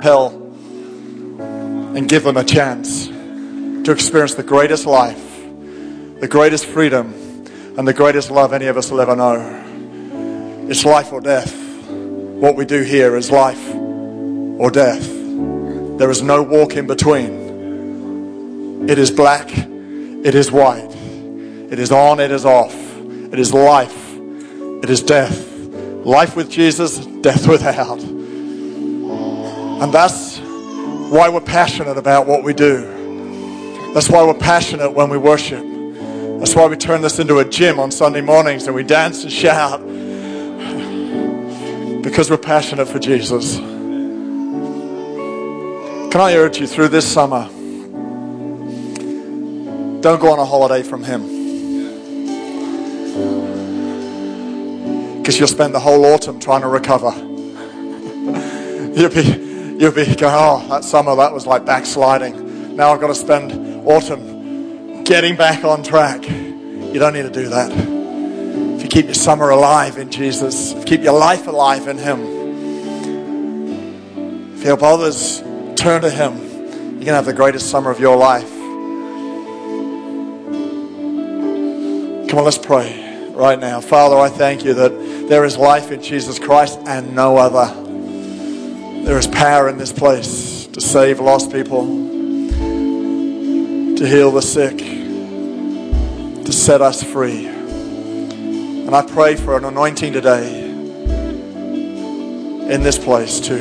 hell and give them a chance to experience the greatest life, the greatest freedom, and the greatest love any of us will ever know. It's life or death. What we do here is life or death. There is no walk in between. It is black, it is white, it is on, it is off, it is life, it is death. Life with Jesus, death without. And that's why we're passionate about what we do. That's why we're passionate when we worship. That's why we turn this into a gym on Sunday mornings and we dance and shout. Because we're passionate for Jesus. Can I urge you through this summer? Don't go on a holiday from Him. Because you'll spend the whole autumn trying to recover. you'll be, you'll be going, oh, that summer that was like backsliding. Now I've got to spend autumn getting back on track. You don't need to do that. If you keep your summer alive in Jesus, keep your life alive in Him, if you help others turn to Him, you're going to have the greatest summer of your life. Come on, let's pray right now. Father, I thank you that there is life in Jesus Christ and no other. There is power in this place to save lost people, to heal the sick, to set us free. And I pray for an anointing today in this place to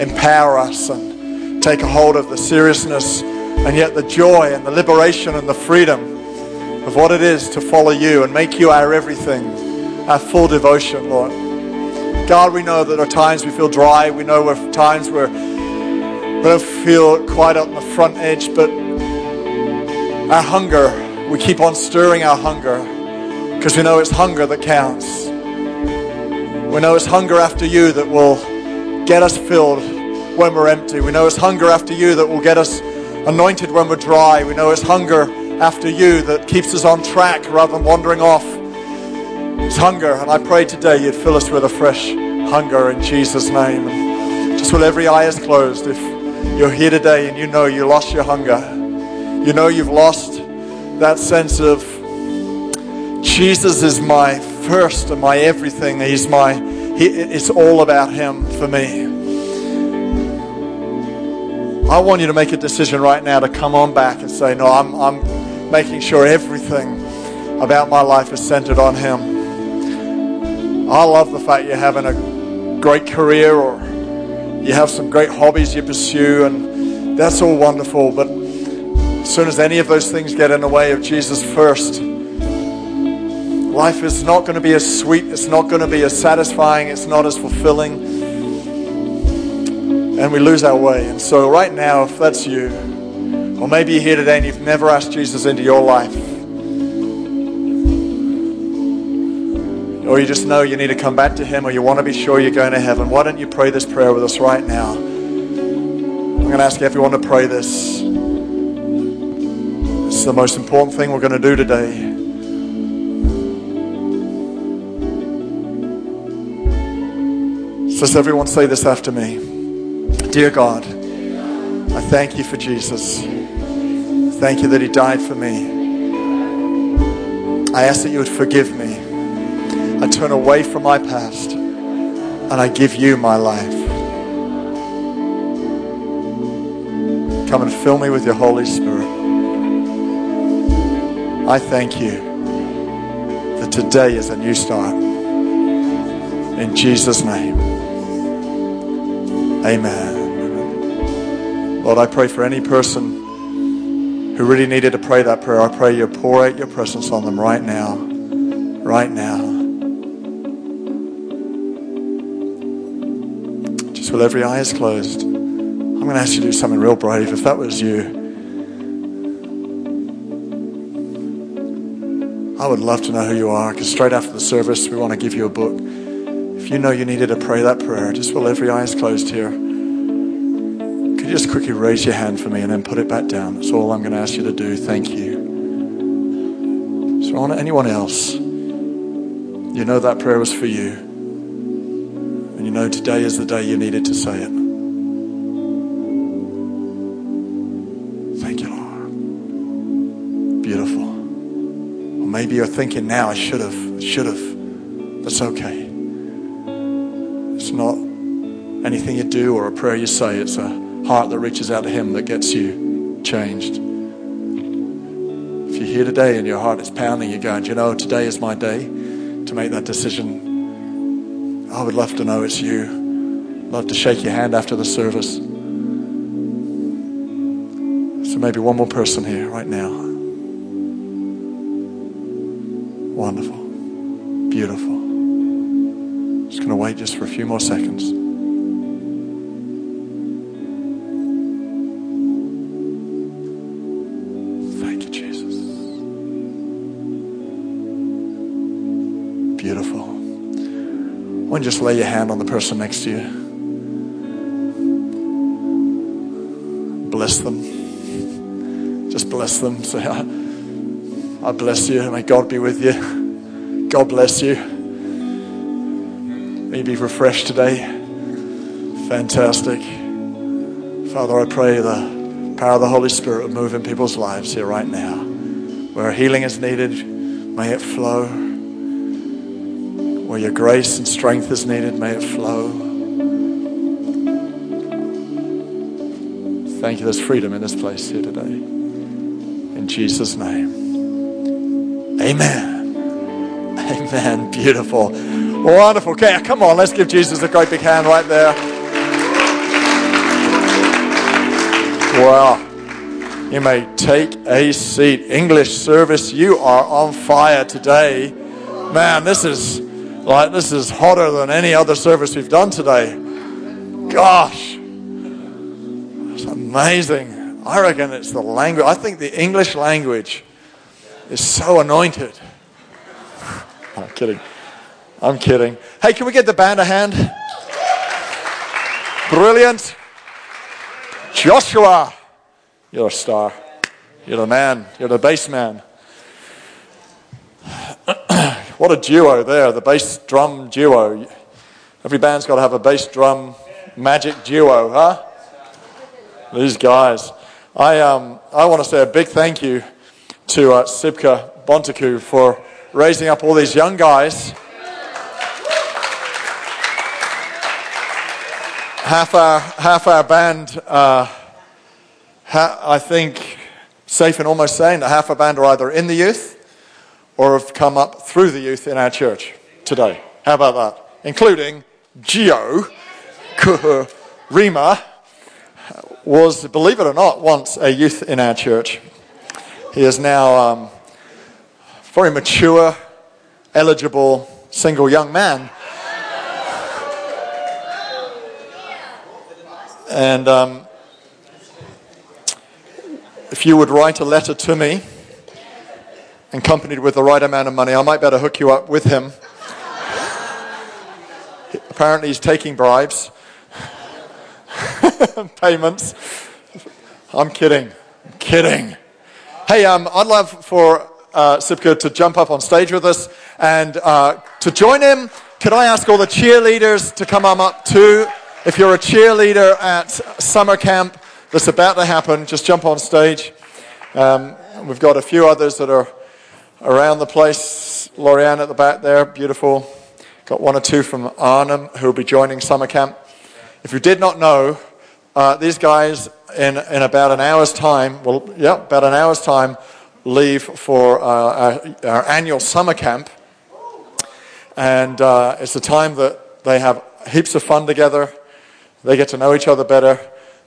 empower us and take a hold of the seriousness and yet the joy and the liberation and the freedom of what it is to follow you and make you our everything, our full devotion, Lord. God, we know that there are times we feel dry. We know there are times where we don't feel quite on the front edge, but our hunger, we keep on stirring our hunger because we know it's hunger that counts. We know it's hunger after you that will get us filled when we're empty. We know it's hunger after you that will get us anointed when we're dry. We know it's hunger after you that keeps us on track rather than wandering off. It's hunger, and I pray today you'd fill us with a fresh hunger in Jesus' name. And just while every eye is closed, if you're here today and you know you lost your hunger, you know you've lost that sense of Jesus is my first and my everything. He's my, he, it's all about Him for me. I want you to make a decision right now to come on back and say, No, I'm, I'm making sure everything about my life is centered on Him. I love the fact you're having a great career or you have some great hobbies you pursue, and that's all wonderful. But as soon as any of those things get in the way of Jesus first, life is not going to be as sweet, it's not going to be as satisfying, it's not as fulfilling and we lose our way. And so, right now, if that's you, or maybe you're here today and you've never asked Jesus into your life, or you just know you need to come back to Him, or you want to be sure you're going to heaven, why don't you pray this prayer with us right now? I'm going to ask everyone to pray this. Is the most important thing we're going to do today. So, let's everyone say this after me. Dear God, I thank you for Jesus. Thank you that He died for me. I ask that you would forgive me. I turn away from my past and I give you my life. Come and fill me with your Holy Spirit. I thank you that today is a new start. In Jesus' name, amen. Lord, I pray for any person who really needed to pray that prayer. I pray you pour out your presence on them right now. Right now. While every eye is closed, I'm going to ask you to do something real brave. If that was you, I would love to know who you are because straight after the service, we want to give you a book. If you know you needed to pray that prayer, just while every eye is closed here, could you just quickly raise your hand for me and then put it back down? That's all I'm going to ask you to do. Thank you. So, on anyone else, you know that prayer was for you know today is the day you needed to say it. Thank you, Lord. Beautiful. Or maybe you're thinking now I should have, should have. That's okay. It's not anything you do or a prayer you say, it's a heart that reaches out to Him that gets you changed. If you're here today and your heart is pounding, you're going, you know, today is my day to make that decision I would love to know it's you. Love to shake your hand after the service. So maybe one more person here right now. Wonderful. Beautiful. Just going to wait just for a few more seconds. Thank you, Jesus. Beautiful. Why don't you just lay your hand on the person next to you? Bless them. Just bless them. Say, I, bless you. May God be with you. God bless you. May you be refreshed today. Fantastic. Father, I pray the power of the Holy Spirit will move in people's lives here right now. Where healing is needed, may it flow. Where your grace and strength is needed, may it flow. Thank you. There's freedom in this place here today. In Jesus' name. Amen. Amen. Beautiful. Wonderful. Okay, come on, let's give Jesus a great big hand right there. Wow. You may take a seat. English service, you are on fire today. Man, this is like this is hotter than any other service we've done today. Gosh. It's amazing. I reckon it's the language. I think the English language is so anointed. I'm kidding. I'm kidding. Hey, can we get the band a hand? Brilliant. Joshua, you're a star. You're the man. You're the bass man. what a duo there, the bass drum duo. Every band's got to have a bass drum magic duo, huh? These guys. I, um, I want to say a big thank you to uh, Sibka Bontaku for raising up all these young guys half our half our band. Uh, ha- I think safe in almost saying that half our band are either in the youth or have come up through the youth in our church today. How about that? Including Gio Rima was, believe it or not, once a youth in our church. He is now um, very mature, eligible, single young man And um, if you would write a letter to me, accompanied with the right amount of money, I might better hook you up with him. Apparently, he's taking bribes, payments. I'm kidding. I'm kidding. Hey, um, I'd love for uh, Sipka to jump up on stage with us and uh, to join him. Could I ask all the cheerleaders to come up too? If you're a cheerleader at summer camp that's about to happen, just jump on stage. Um, we've got a few others that are around the place. Lorianne at the back there, beautiful. Got one or two from Arnhem who will be joining summer camp. If you did not know, uh, these guys in, in about an hour's time, well, yeah, about an hour's time, leave for uh, our, our, annual summer camp. And uh, it's a time that they have heaps of fun together. They get to know each other better.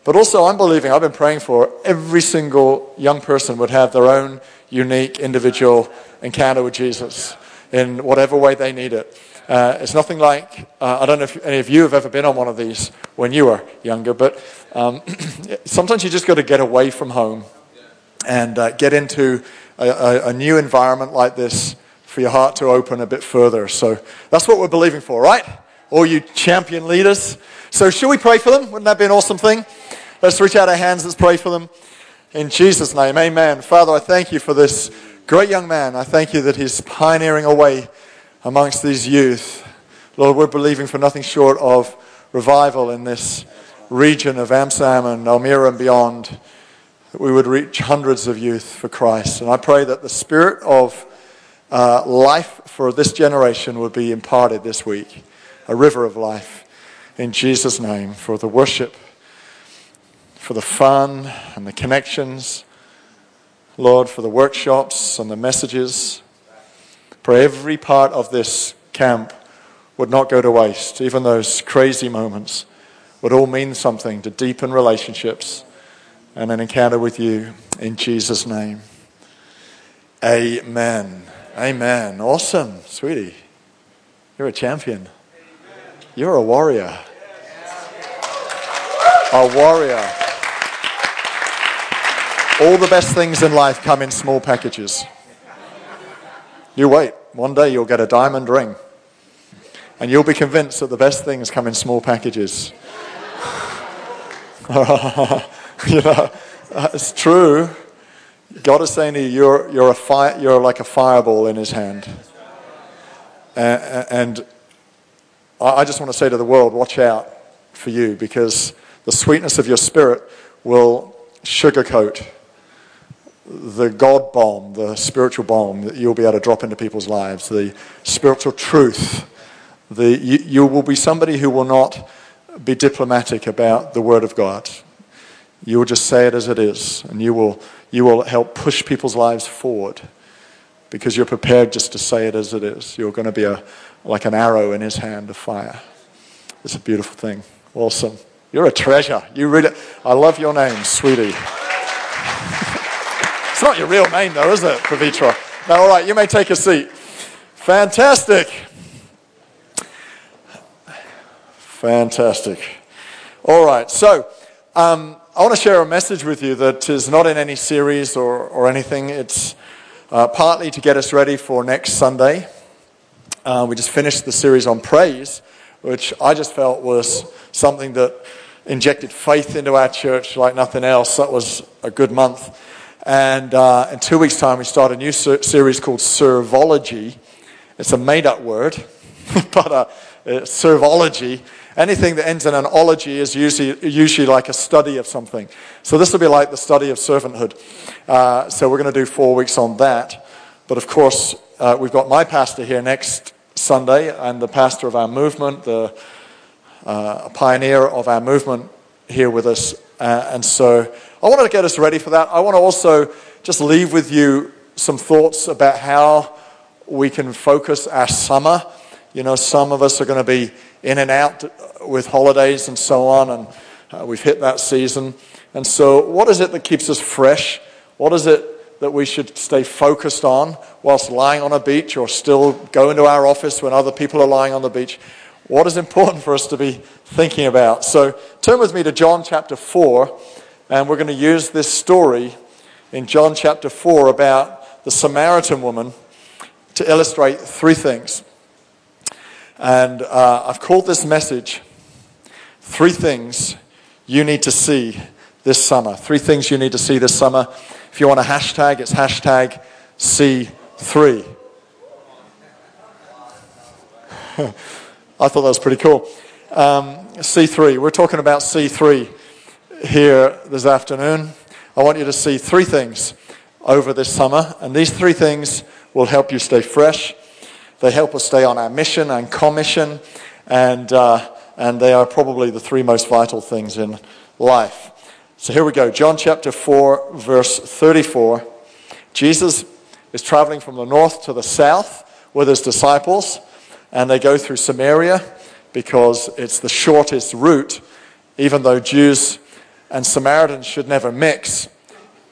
But also, I'm believing, I've been praying for every single young person would have their own unique individual encounter with Jesus in whatever way they need it. Uh, it's nothing like, uh, I don't know if any of you have ever been on one of these when you were younger, but um, sometimes you just got to get away from home and uh, get into a, a, a new environment like this for your heart to open a bit further. So that's what we're believing for, right? All you champion leaders. So, should we pray for them? Wouldn't that be an awesome thing? Let's reach out our hands, let's pray for them. In Jesus' name, amen. Father, I thank you for this great young man. I thank you that he's pioneering a way amongst these youth. Lord, we're believing for nothing short of revival in this region of Amsterdam and Almere and beyond, that we would reach hundreds of youth for Christ. And I pray that the spirit of uh, life for this generation would be imparted this week. A river of life. In Jesus' name, for the worship, for the fun and the connections. Lord, for the workshops and the messages. Pray every part of this camp would not go to waste. Even those crazy moments would all mean something to deepen relationships and an encounter with you in Jesus' name. Amen. Amen. Awesome, sweetie. You're a champion. You're a warrior. A warrior. All the best things in life come in small packages. You wait. One day you'll get a diamond ring. And you'll be convinced that the best things come in small packages. you know, it's true. God is saying to you, you're, you're, a you're like a fireball in his hand. And, I just want to say to the world, watch out for you because the sweetness of your spirit will sugarcoat the God bomb, the spiritual bomb that you'll be able to drop into people's lives, the spiritual truth. The, you, you will be somebody who will not be diplomatic about the Word of God. You will just say it as it is, and you will, you will help push people's lives forward because you're prepared just to say it as it is. You're going to be a, like an arrow in his hand of fire. It's a beautiful thing. Awesome. You're a treasure. You really, I love your name, sweetie. Not your real name, though, is it, Pavitra? No, all right, you may take a seat. Fantastic. Fantastic. All right, so um, I want to share a message with you that is not in any series or, or anything. It's uh, partly to get us ready for next Sunday. Uh, we just finished the series on praise, which I just felt was something that injected faith into our church like nothing else. That was a good month. And uh, in two weeks' time, we start a new ser- series called Servology. It's a made up word, but uh, servology. Anything that ends in an ology is usually, usually like a study of something. So this will be like the study of servanthood. Uh, so we're going to do four weeks on that. But of course, uh, we've got my pastor here next Sunday and the pastor of our movement, the uh, pioneer of our movement here with us. Uh, and so I want to get us ready for that. I want to also just leave with you some thoughts about how we can focus our summer. You know, some of us are going to be in and out with holidays and so on, and uh, we've hit that season. And so, what is it that keeps us fresh? What is it that we should stay focused on whilst lying on a beach or still go into our office when other people are lying on the beach? What is important for us to be thinking about? So, turn with me to John chapter 4, and we're going to use this story in John chapter 4 about the Samaritan woman to illustrate three things. And uh, I've called this message Three Things You Need to See This Summer. Three things you need to see this summer. If you want a hashtag, it's hashtag C3. I thought that was pretty cool. Um, C3. We're talking about C3 here this afternoon. I want you to see three things over this summer, and these three things will help you stay fresh they help us stay on our mission and commission, and, uh, and they are probably the three most vital things in life. So here we go John chapter 4, verse 34. Jesus is traveling from the north to the south with his disciples, and they go through Samaria because it's the shortest route, even though Jews and Samaritans should never mix.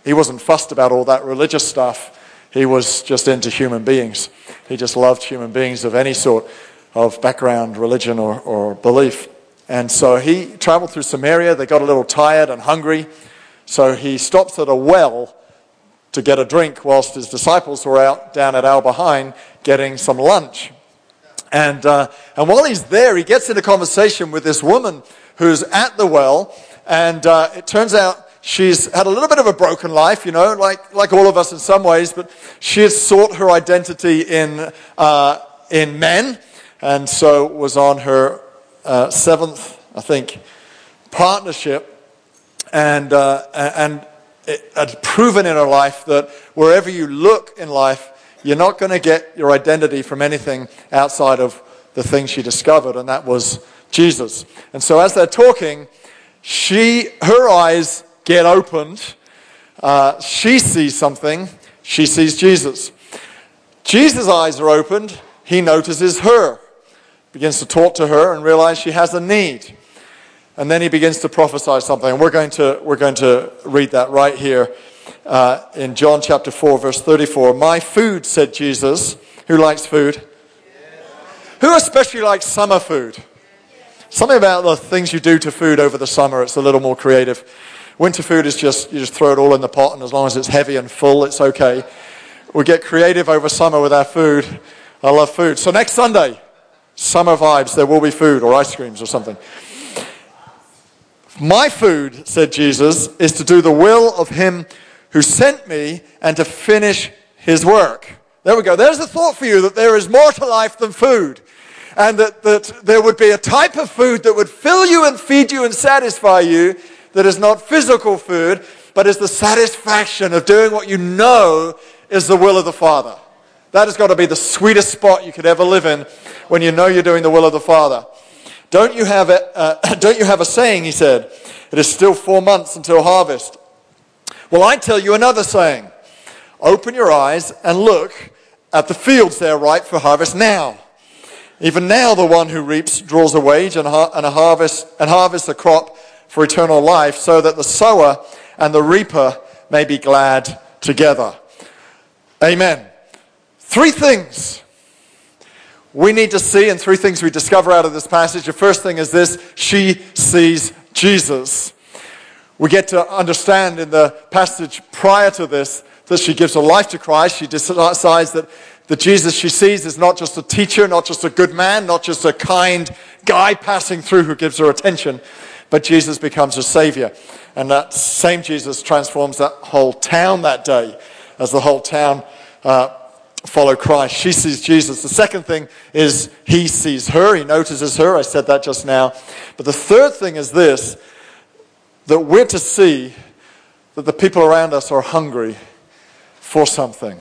He wasn't fussed about all that religious stuff. He was just into human beings. He just loved human beings of any sort of background, religion, or, or belief. And so he traveled through Samaria. They got a little tired and hungry. So he stops at a well to get a drink whilst his disciples were out down at Albert Heijn getting some lunch. And, uh, and while he's there, he gets into conversation with this woman who's at the well. And uh, it turns out She's had a little bit of a broken life, you know, like, like all of us in some ways, but she has sought her identity in, uh, in men, and so was on her uh, seventh, I think, partnership, and, uh, and it had proven in her life that wherever you look in life, you're not going to get your identity from anything outside of the thing she discovered, and that was Jesus. And so as they're talking, she, her eyes get opened. Uh, she sees something. She sees Jesus. Jesus' eyes are opened. He notices her, begins to talk to her, and realize she has a need. And then he begins to prophesy something. We're going to, we're going to read that right here uh, in John chapter 4, verse 34. My food, said Jesus. Who likes food? Who especially likes summer food? Something about the things you do to food over the summer, it's a little more creative. Winter food is just, you just throw it all in the pot, and as long as it's heavy and full, it's okay. We get creative over summer with our food. I love food. So next Sunday, summer vibes, there will be food or ice creams or something. My food, said Jesus, is to do the will of him who sent me and to finish his work. There we go. There's a thought for you that there is more to life than food. And that, that there would be a type of food that would fill you and feed you and satisfy you that is not physical food, but is the satisfaction of doing what you know is the will of the Father. That has got to be the sweetest spot you could ever live in when you know you're doing the will of the Father. Don't you have a, uh, don't you have a saying, he said, it is still four months until harvest. Well, I tell you another saying. Open your eyes and look at the fields they are ripe for harvest now. Even now, the one who reaps draws a wage and, ha- and a harvest and harvests a crop for eternal life, so that the sower and the reaper may be glad together. Amen. Three things we need to see, and three things we discover out of this passage. The first thing is this she sees Jesus. We get to understand in the passage prior to this that she gives her life to Christ. She decides that the Jesus she sees is not just a teacher, not just a good man, not just a kind guy passing through who gives her attention, but Jesus becomes her savior. And that same Jesus transforms that whole town that day as the whole town uh, follow Christ. She sees Jesus. The second thing is he sees her, he notices her. I said that just now. But the third thing is this that we're to see that the people around us are hungry for something.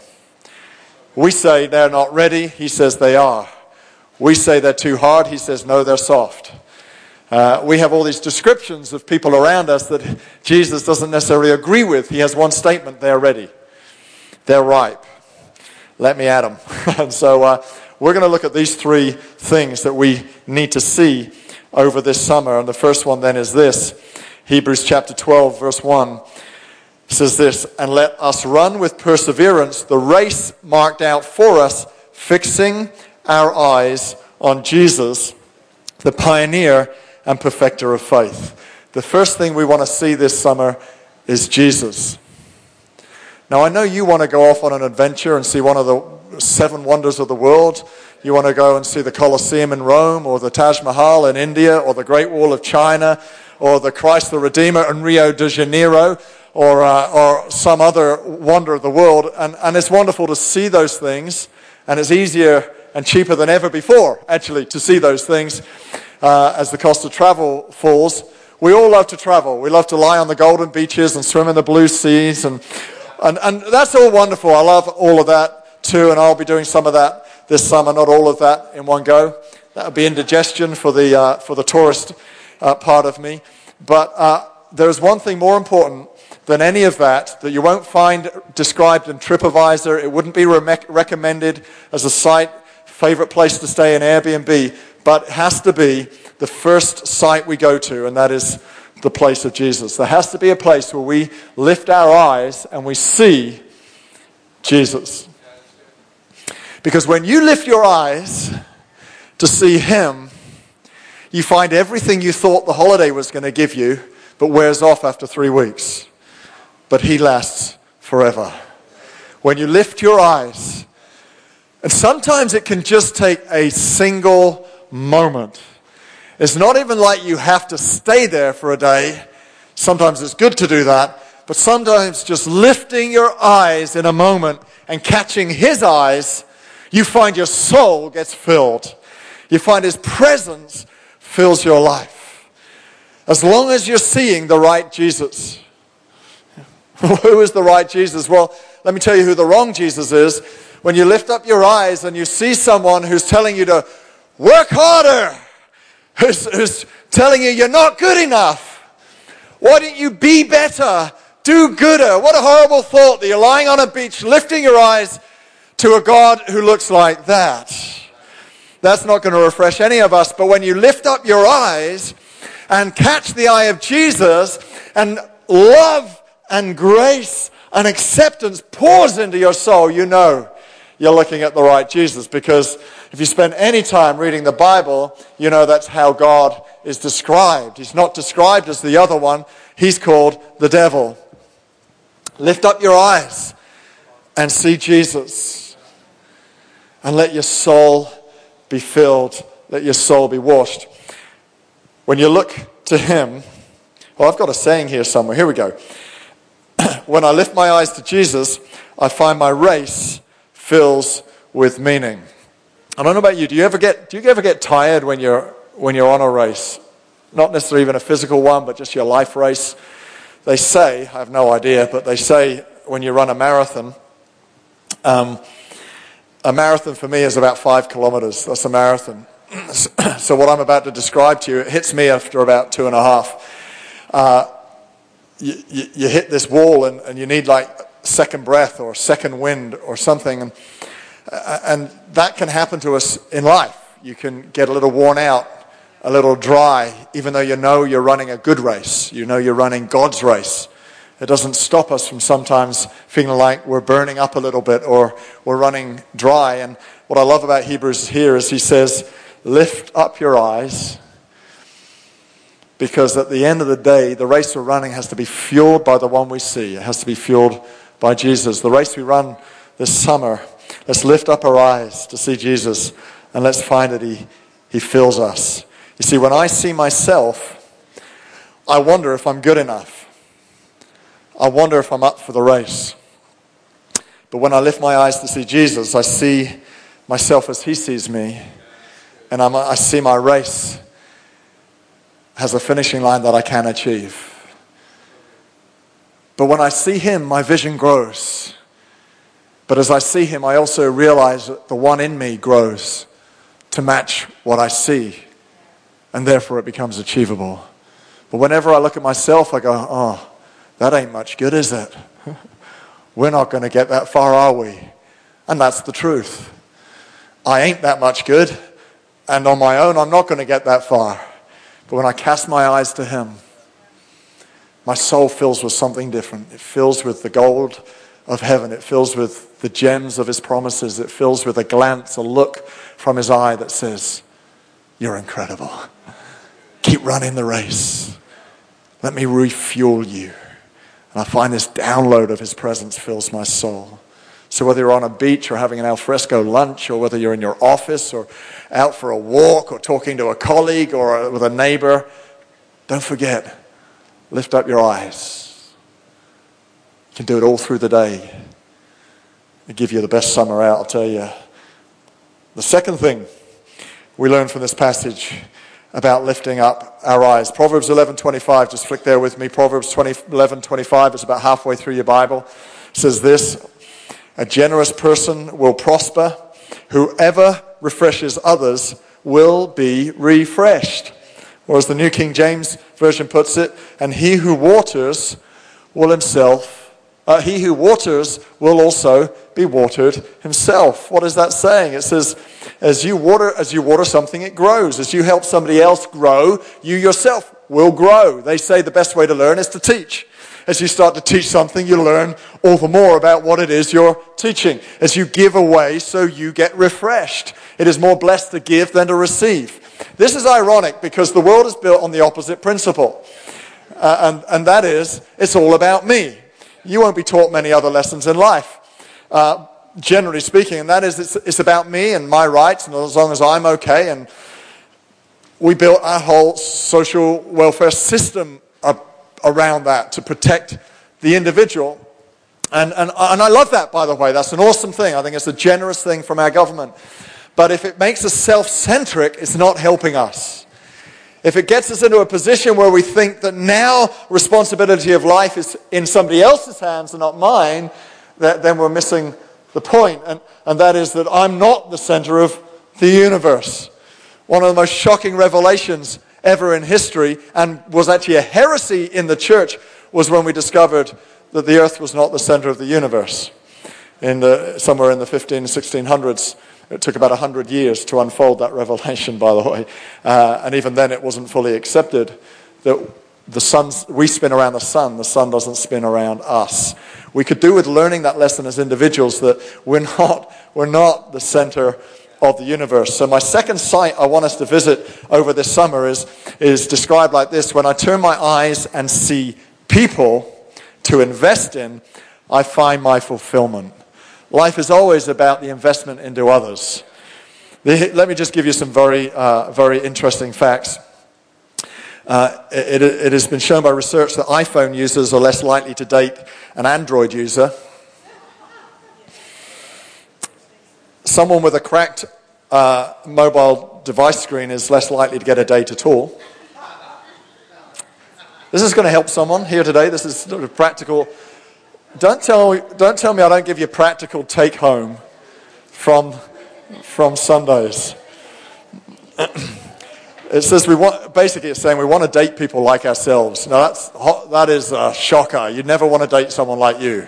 We say they're not ready, he says they are. We say they're too hard, he says no, they're soft. Uh, we have all these descriptions of people around us that Jesus doesn't necessarily agree with. He has one statement they're ready, they're ripe let me at them. and so uh, we're going to look at these three things that we need to see over this summer. And the first one then is this Hebrews chapter 12, verse 1 says this And let us run with perseverance the race marked out for us, fixing our eyes on Jesus, the pioneer and perfecter of faith. The first thing we want to see this summer is Jesus. Now, I know you want to go off on an adventure and see one of the seven wonders of the world. You want to go and see the Colosseum in Rome, or the Taj Mahal in India, or the Great Wall of China, or the Christ the Redeemer in Rio de Janeiro, or, uh, or some other wonder of the world. And, and it's wonderful to see those things, and it's easier and cheaper than ever before, actually, to see those things uh, as the cost of travel falls. We all love to travel. We love to lie on the golden beaches and swim in the blue seas and and, and that's all wonderful. I love all of that too, and I'll be doing some of that this summer, not all of that in one go. That would be indigestion for the, uh, for the tourist uh, part of me. But uh, there's one thing more important than any of that that you won't find described in TripAdvisor. It wouldn't be re- recommended as a site, favorite place to stay in Airbnb, but it has to be the first site we go to, and that is the place of Jesus. There has to be a place where we lift our eyes and we see Jesus. Because when you lift your eyes to see Him, you find everything you thought the holiday was going to give you, but wears off after three weeks. But He lasts forever. When you lift your eyes, and sometimes it can just take a single moment it's not even like you have to stay there for a day. Sometimes it's good to do that. But sometimes just lifting your eyes in a moment and catching his eyes, you find your soul gets filled. You find his presence fills your life. As long as you're seeing the right Jesus. who is the right Jesus? Well, let me tell you who the wrong Jesus is. when you lift up your eyes and you see someone who's telling you to work harder, who's, who's telling you you're not good enough, why don't you be better? Do gooder. What a horrible thought that you're lying on a beach lifting your eyes to a God who looks like that. That's not going to refresh any of us. But when you lift up your eyes and catch the eye of Jesus and love and grace and acceptance pours into your soul, you know you're looking at the right Jesus. Because if you spend any time reading the Bible, you know that's how God is described. He's not described as the other one, he's called the devil. Lift up your eyes and see Jesus. And let your soul be filled, let your soul be washed. When you look to him, well, I've got a saying here somewhere. Here we go. when I lift my eyes to Jesus, I find my race fills with meaning. I don't know about you. Do you ever get, do you ever get tired when you're, when you're on a race? Not necessarily even a physical one, but just your life race. They say, I have no idea, but they say when you run a marathon, um, a marathon for me is about five kilometers. That's a marathon. so what I'm about to describe to you, it hits me after about two and a half. Uh, you, you, you, hit this wall and, and you need like second breath or second wind or something. And, uh, and that can happen to us in life. You can get a little worn out, a little dry, even though you know you're running a good race. You know you're running God's race. It doesn't stop us from sometimes feeling like we're burning up a little bit or we're running dry. And what I love about Hebrews here is he says, Lift up your eyes because at the end of the day, the race we're running has to be fueled by the one we see. It has to be fueled by Jesus. The race we run this summer, let's lift up our eyes to see Jesus and let's find that He, he fills us. You see, when I see myself, I wonder if I'm good enough. I wonder if I'm up for the race. But when I lift my eyes to see Jesus, I see myself as He sees me. And I'm, i see my race has a finishing line that I can achieve. But when I see Him, my vision grows. But as I see Him, I also realize that the one in me grows to match what I see. And therefore, it becomes achievable. But whenever I look at myself, I go, oh, that ain't much good, is it? We're not going to get that far, are we? And that's the truth. I ain't that much good, and on my own, I'm not going to get that far. But when I cast my eyes to Him, my soul fills with something different. It fills with the gold of heaven, it fills with the gems of His promises, it fills with a glance, a look from His eye that says, You're incredible. Keep running the race. Let me refuel you. And I find this download of his presence fills my soul. So whether you're on a beach or having an alfresco lunch, or whether you're in your office or out for a walk or talking to a colleague or with a neighbor, don't forget, lift up your eyes. You can do it all through the day. I give you the best summer out, I'll tell you. The second thing we learn from this passage about lifting up our eyes. Proverbs 11:25, just flick there with me. Proverbs 20, 11:25 is about halfway through your Bible. Says this: A generous person will prosper. Whoever refreshes others will be refreshed. Or as the New King James Version puts it, and he who waters will himself uh, he who waters will also be watered himself. What is that saying? It says, as you water, as you water something, it grows. As you help somebody else grow, you yourself will grow. They say the best way to learn is to teach. As you start to teach something, you learn all the more about what it is you're teaching. As you give away, so you get refreshed. It is more blessed to give than to receive. This is ironic because the world is built on the opposite principle. Uh, and, and that is, it's all about me you won't be taught many other lessons in life, uh, generally speaking, and that is it's, it's about me and my rights, and as long as I'm okay. And we built our whole social welfare system up around that to protect the individual. And, and, and I love that, by the way. That's an awesome thing. I think it's a generous thing from our government. But if it makes us self centric, it's not helping us. If it gets us into a position where we think that now responsibility of life is in somebody else's hands and not mine, that, then we're missing the point, and, and that is that I'm not the center of the universe. One of the most shocking revelations ever in history, and was actually a heresy in the church, was when we discovered that the earth was not the center of the universe. In the, somewhere in the 15, 1600s, it took about 100 years to unfold that revelation, by the way. Uh, and even then, it wasn't fully accepted that the sun, we spin around the sun, the sun doesn't spin around us. We could do with learning that lesson as individuals that we're not, we're not the center of the universe. So, my second site I want us to visit over this summer is, is described like this When I turn my eyes and see people to invest in, I find my fulfillment. Life is always about the investment into others. Let me just give you some very, uh, very interesting facts. Uh, it, it, has been shown by research that iPhone users are less likely to date an Android user. Someone with a cracked uh, mobile device screen is less likely to get a date at all. This is going to help someone here today. This is sort of practical. Don't tell, don't tell me I don't give you practical take home from, from Sundays. It says we want, basically it's saying we want to date people like ourselves. Now that's, that is a shocker. You'd never want to date someone like you.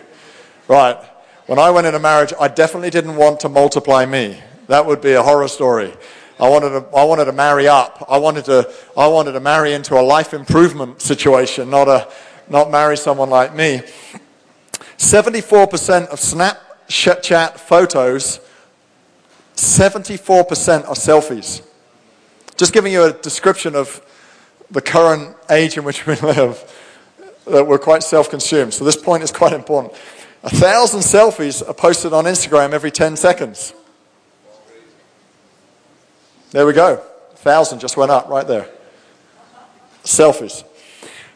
Right. When I went into marriage, I definitely didn't want to multiply me. That would be a horror story. I wanted to, I wanted to marry up. I wanted to, I wanted to marry into a life improvement situation, not, a, not marry someone like me. 74% of Snapchat photos, 74% are selfies. Just giving you a description of the current age in which we live, that we're quite self consumed. So this point is quite important. A thousand selfies are posted on Instagram every 10 seconds. There we go. A thousand just went up right there. Selfies.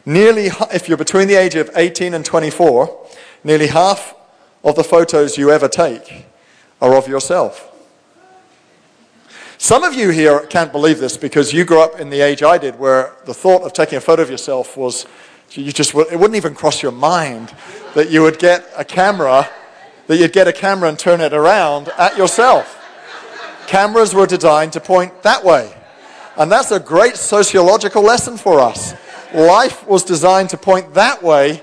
Nearly, if you're between the age of 18 and 24, nearly half of the photos you ever take are of yourself. Some of you here can't believe this because you grew up in the age I did where the thought of taking a photo of yourself was, you just, it wouldn't even cross your mind that you would get a camera, that you'd get a camera and turn it around at yourself. Cameras were designed to point that way. And that's a great sociological lesson for us. Life was designed to point that way,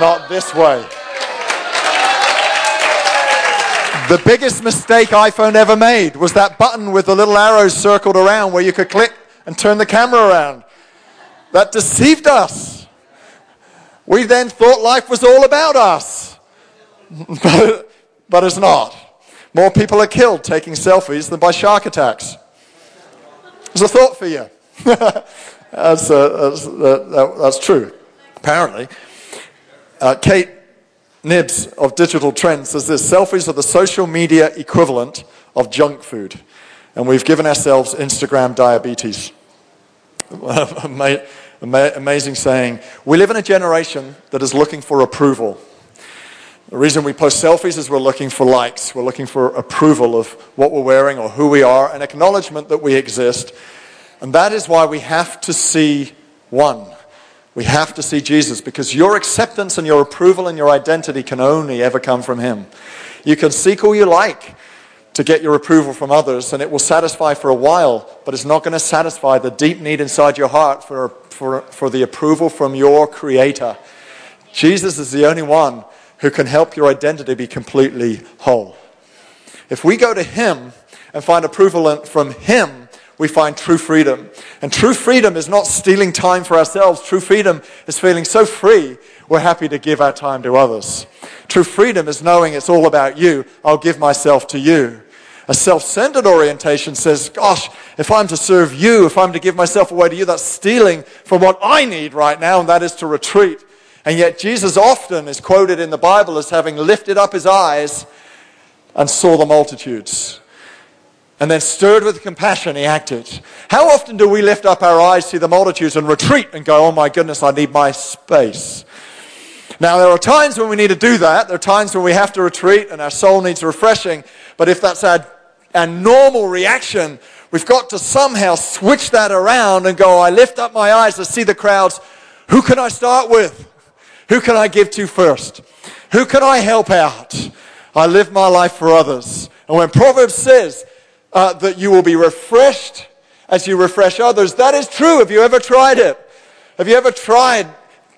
not this way. The biggest mistake iPhone ever made was that button with the little arrows circled around where you could click and turn the camera around. That deceived us. We then thought life was all about us. but, but it's not. More people are killed taking selfies than by shark attacks. It's a thought for you. that's, uh, that's, uh, that's, true, apparently. Uh, Kate Knibbs of Digital Trends says this selfies are the social media equivalent of junk food. And we've given ourselves Instagram diabetes. Amazing saying. We live in a generation that is looking for approval. The reason we post selfies is we're looking for likes. We're looking for approval of what we're wearing or who we are, and acknowledgement that we exist. And that is why we have to see one we have to see Jesus because your acceptance and your approval and your identity can only ever come from Him. You can seek all you like to get your approval from others, and it will satisfy for a while, but it's not going to satisfy the deep need inside your heart for, for, for the approval from your Creator. Jesus is the only one who can help your identity be completely whole. If we go to Him and find approval from Him, we find true freedom. And true freedom is not stealing time for ourselves. True freedom is feeling so free, we're happy to give our time to others. True freedom is knowing it's all about you. I'll give myself to you. A self centered orientation says, Gosh, if I'm to serve you, if I'm to give myself away to you, that's stealing from what I need right now, and that is to retreat. And yet, Jesus often is quoted in the Bible as having lifted up his eyes and saw the multitudes. And then, stirred with compassion, he acted. How often do we lift up our eyes, see the multitudes, and retreat and go, Oh my goodness, I need my space? Now, there are times when we need to do that. There are times when we have to retreat and our soul needs refreshing. But if that's our, our normal reaction, we've got to somehow switch that around and go, I lift up my eyes to see the crowds. Who can I start with? Who can I give to first? Who can I help out? I live my life for others. And when Proverbs says uh, that you will be refreshed as you refresh others, that is true. Have you ever tried it? Have you ever tried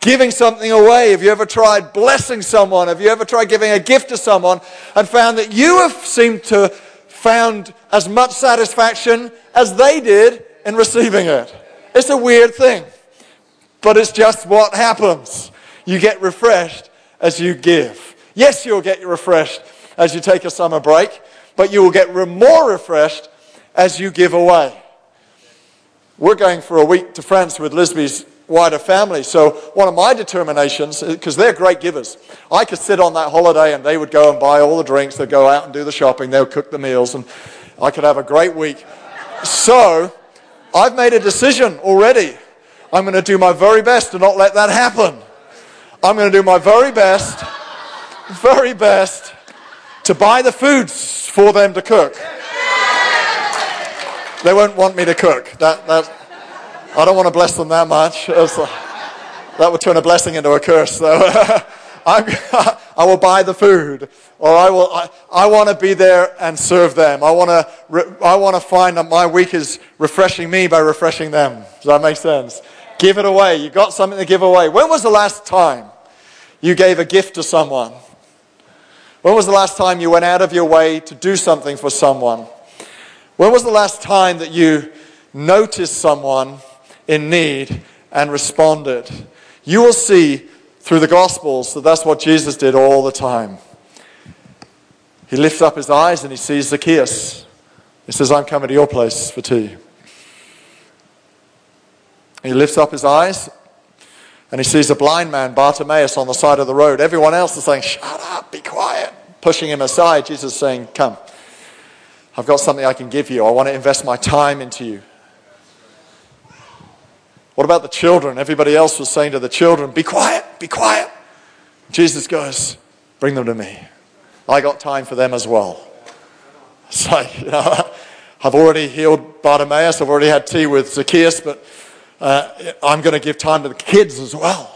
giving something away? Have you ever tried blessing someone? Have you ever tried giving a gift to someone and found that you have seemed to found as much satisfaction as they did in receiving it? It's a weird thing, but it's just what happens. You get refreshed as you give. Yes, you'll get refreshed as you take a summer break, but you will get more refreshed as you give away. We're going for a week to France with Lisby's wider family. So one of my determinations, uh, because they're great givers, I could sit on that holiday and they would go and buy all the drinks, they'd go out and do the shopping, they would cook the meals, and I could have a great week. So I've made a decision already. I'm going to do my very best to not let that happen. I'm going to do my very best, very best to buy the foods for them to cook. They won't want me to cook. That, that, I don't want to bless them that much. that would turn a blessing into a curse, though. i will buy the food, or I will. I, I want to be there and serve them. I want to. I want to find that my week is refreshing me by refreshing them. Does that make sense? Give it away. You got something to give away. When was the last time you gave a gift to someone? When was the last time you went out of your way to do something for someone? When was the last time that you noticed someone in need and responded. You will see through the Gospels that that's what Jesus did all the time. He lifts up his eyes and he sees Zacchaeus. He says, I'm coming to your place for tea. He lifts up his eyes and he sees a blind man, Bartimaeus, on the side of the road. Everyone else is saying, Shut up, be quiet, pushing him aside. Jesus is saying, Come, I've got something I can give you. I want to invest my time into you. What about the children? Everybody else was saying to the children, Be quiet, be quiet. Jesus goes, Bring them to me. I got time for them as well. It's like, you know, I've already healed Bartimaeus, I've already had tea with Zacchaeus, but uh, I'm going to give time to the kids as well.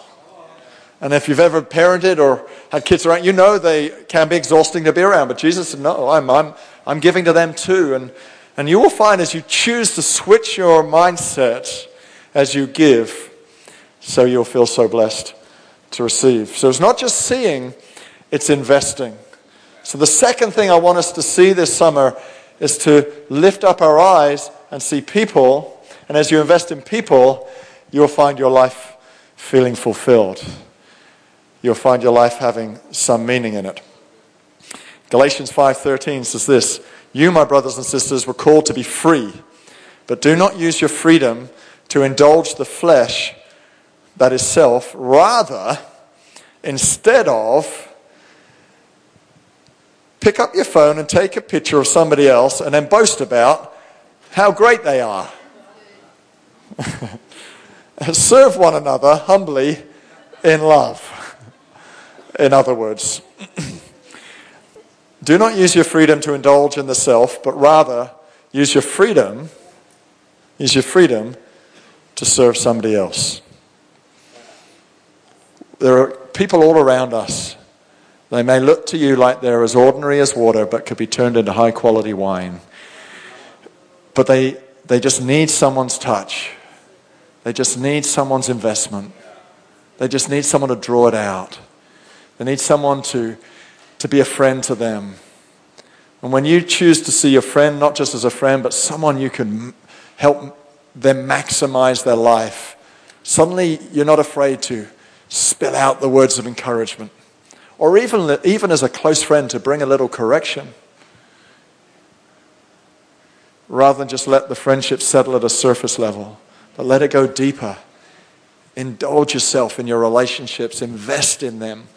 And if you've ever parented or had kids around, you know they can be exhausting to be around. But Jesus said, No, I'm, I'm, I'm giving to them too. And, and you will find as you choose to switch your mindset, as you give, so you'll feel so blessed to receive. So it's not just seeing, it's investing. So the second thing I want us to see this summer is to lift up our eyes and see people. And as you invest in people, you'll find your life feeling fulfilled. You'll find your life having some meaning in it. Galatians 5:13 says this, "You, my brothers and sisters, were called to be free, but do not use your freedom to indulge the flesh that is self, rather, instead of pick up your phone and take a picture of somebody else and then boast about how great they are. Serve one another humbly in love. In other words, do not use your freedom to indulge in the self, but rather use your freedom, use your freedom to serve somebody else. There are people all around us. They may look to you like they're as ordinary as water, but could be turned into high quality wine. But they, they just need someone's touch. They just need someone's investment. They just need someone to draw it out. They need someone to, to be a friend to them. And when you choose to see your friend not just as a friend, but someone you can help them maximize their life, suddenly you're not afraid to spill out the words of encouragement. Or even, even as a close friend, to bring a little correction. Rather than just let the friendship settle at a surface level, but let it go deeper. Indulge yourself in your relationships, invest in them,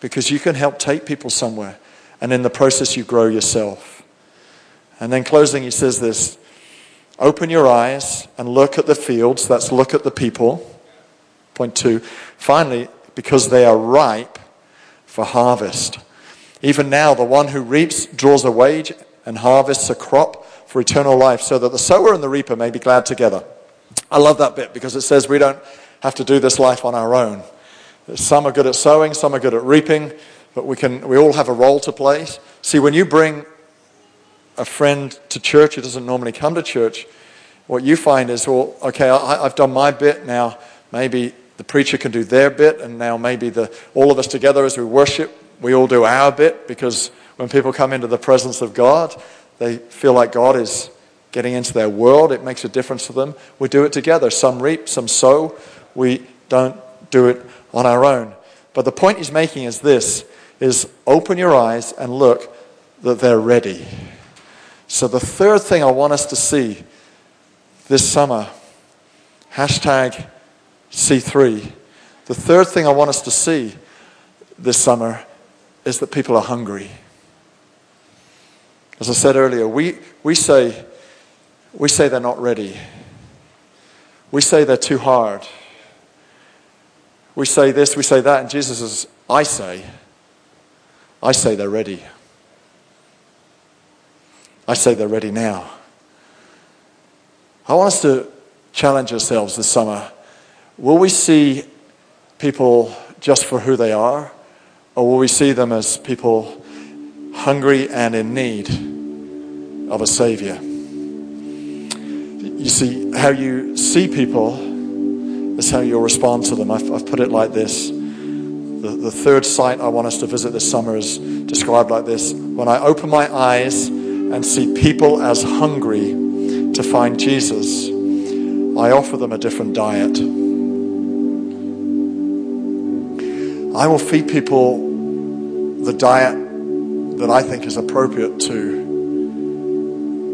because you can help take people somewhere. And in the process, you grow yourself. And then, closing, he says this Open your eyes and look at the fields. That's look at the people. Point two. Finally, because they are ripe for harvest. Even now, the one who reaps draws a wage and harvests a crop for eternal life, so that the sower and the reaper may be glad together. I love that bit because it says we don't have to do this life on our own. Some are good at sowing, some are good at reaping, but we, can, we all have a role to play. See, when you bring a friend to church who doesn't normally come to church, what you find is, well, okay, I, I've done my bit now. Maybe the preacher can do their bit, and now maybe the, all of us together as we worship, we all do our bit because when people come into the presence of God, they feel like God is getting into their world. It makes a difference to them. We do it together. Some reap, some sow. We don't do it on our own. But the point he's making is this is open your eyes and look that they're ready. So the third thing I want us to see this summer, hashtag C3, the third thing I want us to see this summer is that people are hungry. As I said earlier, we, we, say, we say they're not ready. We say they're too hard. We say this, we say that, and Jesus says, I say, I say they're ready. I say they're ready now. I want us to challenge ourselves this summer. Will we see people just for who they are, or will we see them as people hungry and in need of a Savior? You see, how you see people is how you'll respond to them. I've, I've put it like this. The, the third site I want us to visit this summer is described like this When I open my eyes and see people as hungry to find Jesus, I offer them a different diet. I will feed people the diet that I think is appropriate to,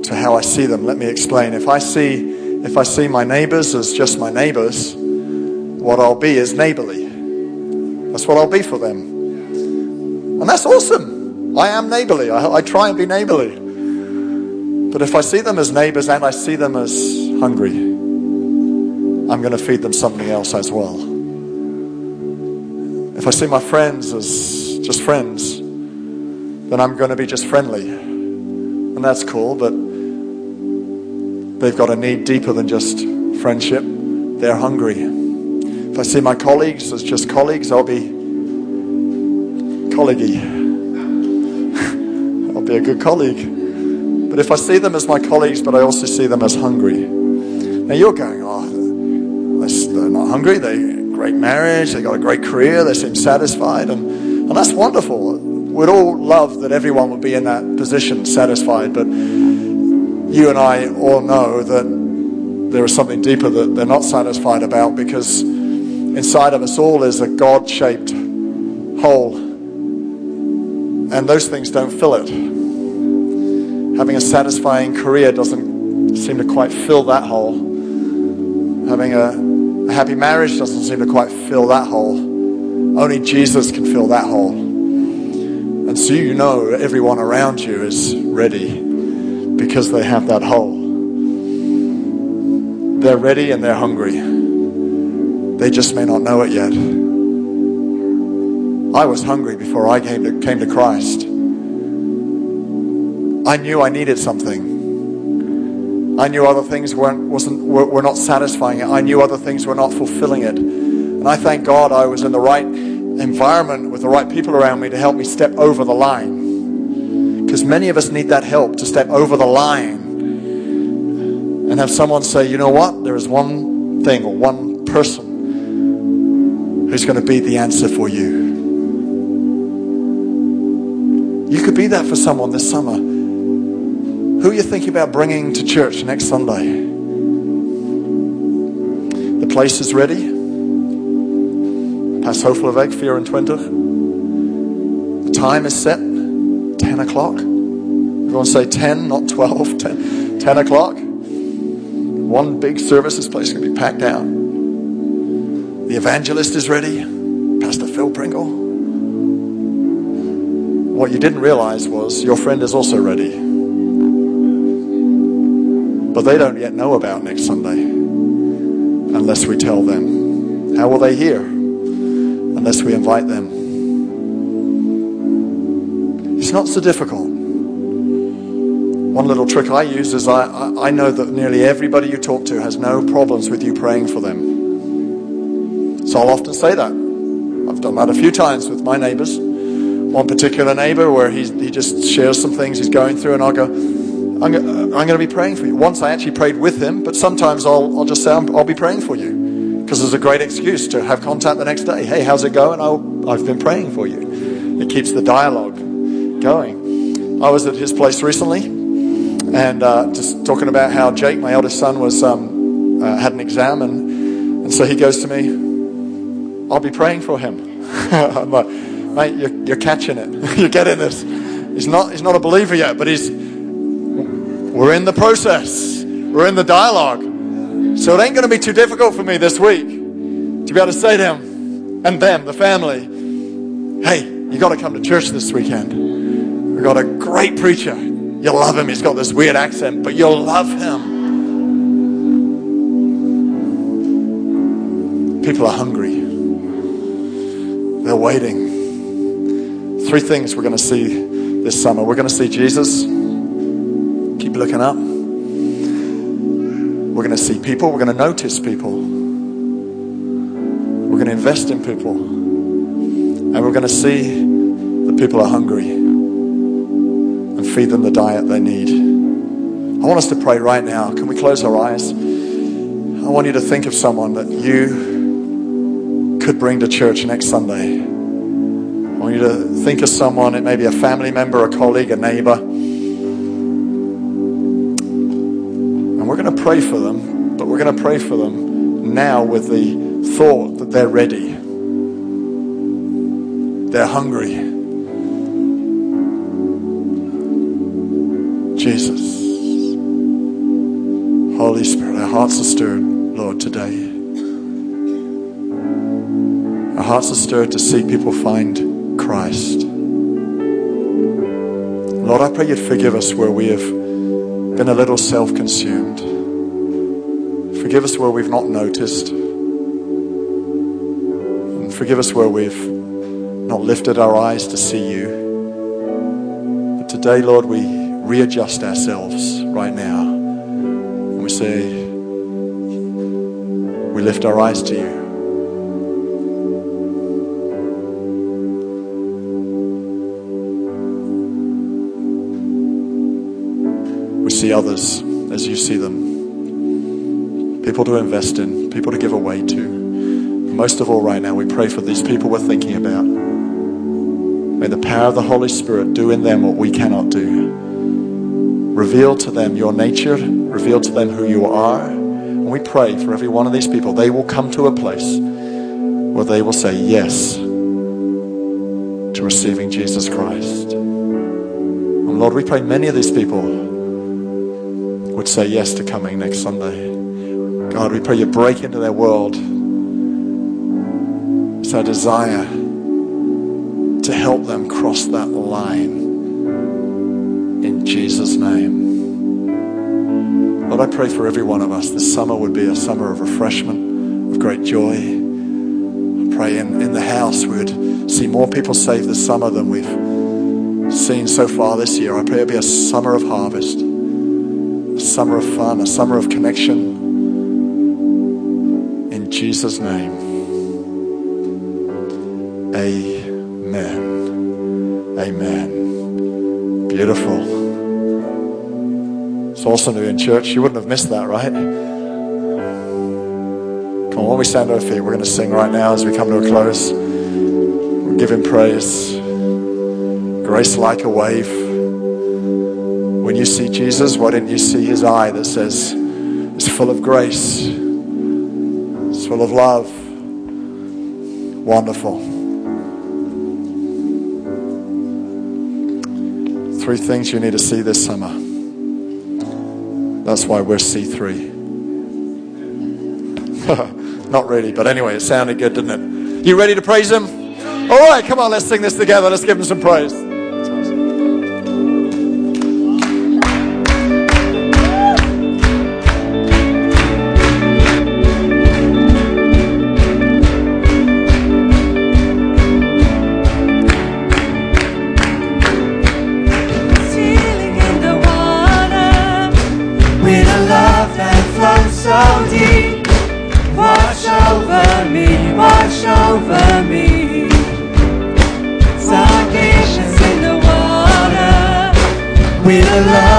to how I see them. Let me explain. If I see, if I see my neighbors as just my neighbors, what I'll be is neighborly. That's what I'll be for them. And that's awesome. I am neighborly. I, I try and be neighborly. But if I see them as neighbors and I see them as hungry, I'm going to feed them something else as well. If I see my friends as just friends, then I'm going to be just friendly. And that's cool, but they've got a need deeper than just friendship. They're hungry. If I see my colleagues as just colleagues, I'll be colleaguey. I'll be a good colleague. But if I see them as my colleagues, but I also see them as hungry. Now you're going, oh, they're not hungry. They great marriage. They got a great career. They seem satisfied, and and that's wonderful. We'd all love that everyone would be in that position, satisfied. But you and I all know that there is something deeper that they're not satisfied about because inside of us all is a God shaped hole. And those things don't fill it. Having a satisfying career doesn't seem to quite fill that hole. Having a, a happy marriage doesn't seem to quite fill that hole. Only Jesus can fill that hole. And so you know everyone around you is ready because they have that hole. They're ready and they're hungry. They just may not know it yet. I was hungry before I came to, came to Christ. I knew I needed something. I knew other things weren't, wasn't, were, were not satisfying it. I knew other things were not fulfilling it. And I thank God I was in the right environment with the right people around me to help me step over the line. Because many of us need that help to step over the line and have someone say, you know what? There is one thing or one person who's going to be the answer for you. You could be that for someone this summer. Who are you thinking about bringing to church next Sunday? The place is ready. Pass Hofelweg, 24. The time is set, 10 o'clock. Everyone say 10, not 12, 10, 10 o'clock. One big service, this place is going to be packed out. The evangelist is ready. Pastor Phil Pringle. What you didn't realize was your friend is also ready. But they don't yet know about next Sunday unless we tell them. How will they hear unless we invite them? Not so difficult. One little trick I use is I, I know that nearly everybody you talk to has no problems with you praying for them. So I'll often say that. I've done that a few times with my neighbors. one particular neighbor where he's, he just shares some things he's going through, and I'll go, I'm, uh, I'm going to be praying for you. Once I actually prayed with him, but sometimes I'll, I'll just say, i will be praying for you. Because there's a great excuse to have contact the next day. Hey, how's it going? I'll, I've been praying for you. It keeps the dialogue going. I was at his place recently and uh, just talking about how Jake, my eldest son, was um, uh, had an exam, and, and so he goes to me, I'll be praying for him. I'm like, mate, you're, you're catching it. you're getting this. He's not, he's not a believer yet, but he's, we're in the process. We're in the dialogue. So it ain't going to be too difficult for me this week to be able to say to him and them, the family, hey, you got to come to church this weekend. We've got a great preacher. You'll love him. He's got this weird accent, but you'll love him. People are hungry. They're waiting. Three things we're going to see this summer. We're going to see Jesus Keep looking up. We're going to see people. We're going to notice people. We're going to invest in people. And we're going to see that people are hungry feed them the diet they need. I want us to pray right now. Can we close our eyes? I want you to think of someone that you could bring to church next Sunday. I want you to think of someone, it may be a family member, a colleague, a neighbor And we're going to pray for them, but we're going to pray for them now with the thought that they're ready. They're hungry. Jesus. Holy Spirit, our hearts are stirred, Lord, today. Our hearts are stirred to see people find Christ. Lord, I pray you'd forgive us where we have been a little self consumed. Forgive us where we've not noticed. And forgive us where we've not lifted our eyes to see you. But today, Lord, we readjust ourselves right now. And we say, we lift our eyes to you. We see others as you see them. People to invest in, people to give away to. Most of all, right now, we pray for these people we're thinking about. May the power of the Holy Spirit do in them what we cannot do. Reveal to them your nature, reveal to them who you are. And we pray for every one of these people, they will come to a place where they will say yes to receiving Jesus Christ. And Lord, we pray many of these people would say yes to coming next Sunday. God, we pray you break into their world. It's our desire to help them cross that line Jesus' name. Lord, I pray for every one of us. This summer would be a summer of refreshment, of great joy. I pray in, in the house we would see more people saved this summer than we've seen so far this year. I pray it'd be a summer of harvest a summer of fun, a summer of connection. In Jesus' name. Amen. Amen. Beautiful. It's to be in church. You wouldn't have missed that, right? Come on, when we stand to our feet, we're going to sing right now as we come to a close. We'll give him praise. Grace like a wave. When you see Jesus, why didn't you see his eye that says, it's full of grace, it's full of love? Wonderful. Three things you need to see this summer. That's why we're C3. Not really, but anyway, it sounded good, didn't it? You ready to praise him? All right, come on, let's sing this together. Let's give him some praise.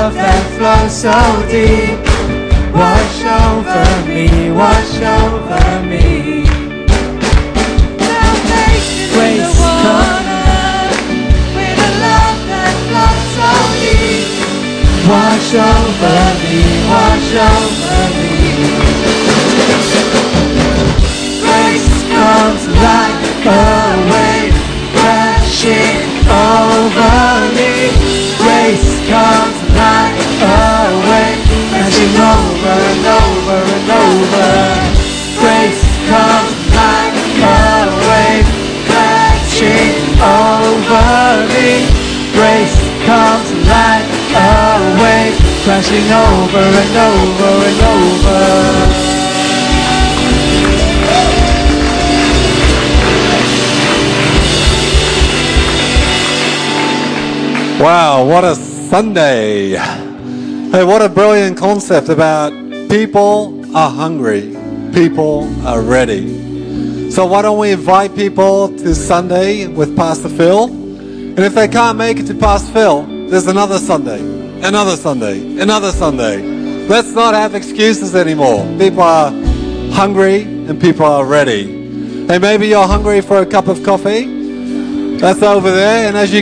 Flows so deep. Wash over me, wash over me. Salvation in Grace the water, with a love that flows so deep. Wash over me, wash over me. Grace comes like a wave crashing over me. Grace comes and over and over. Grace comes like a wave crashing over me. Grace comes like a wave crashing over and over and over. Wow, what a Sunday. Hey, what a brilliant concept about people are hungry, people are ready. So, why don't we invite people to Sunday with Pastor Phil? And if they can't make it to Pastor Phil, there's another Sunday, another Sunday, another Sunday. Let's not have excuses anymore. People are hungry and people are ready. Hey, maybe you're hungry for a cup of coffee. That's over there. And as you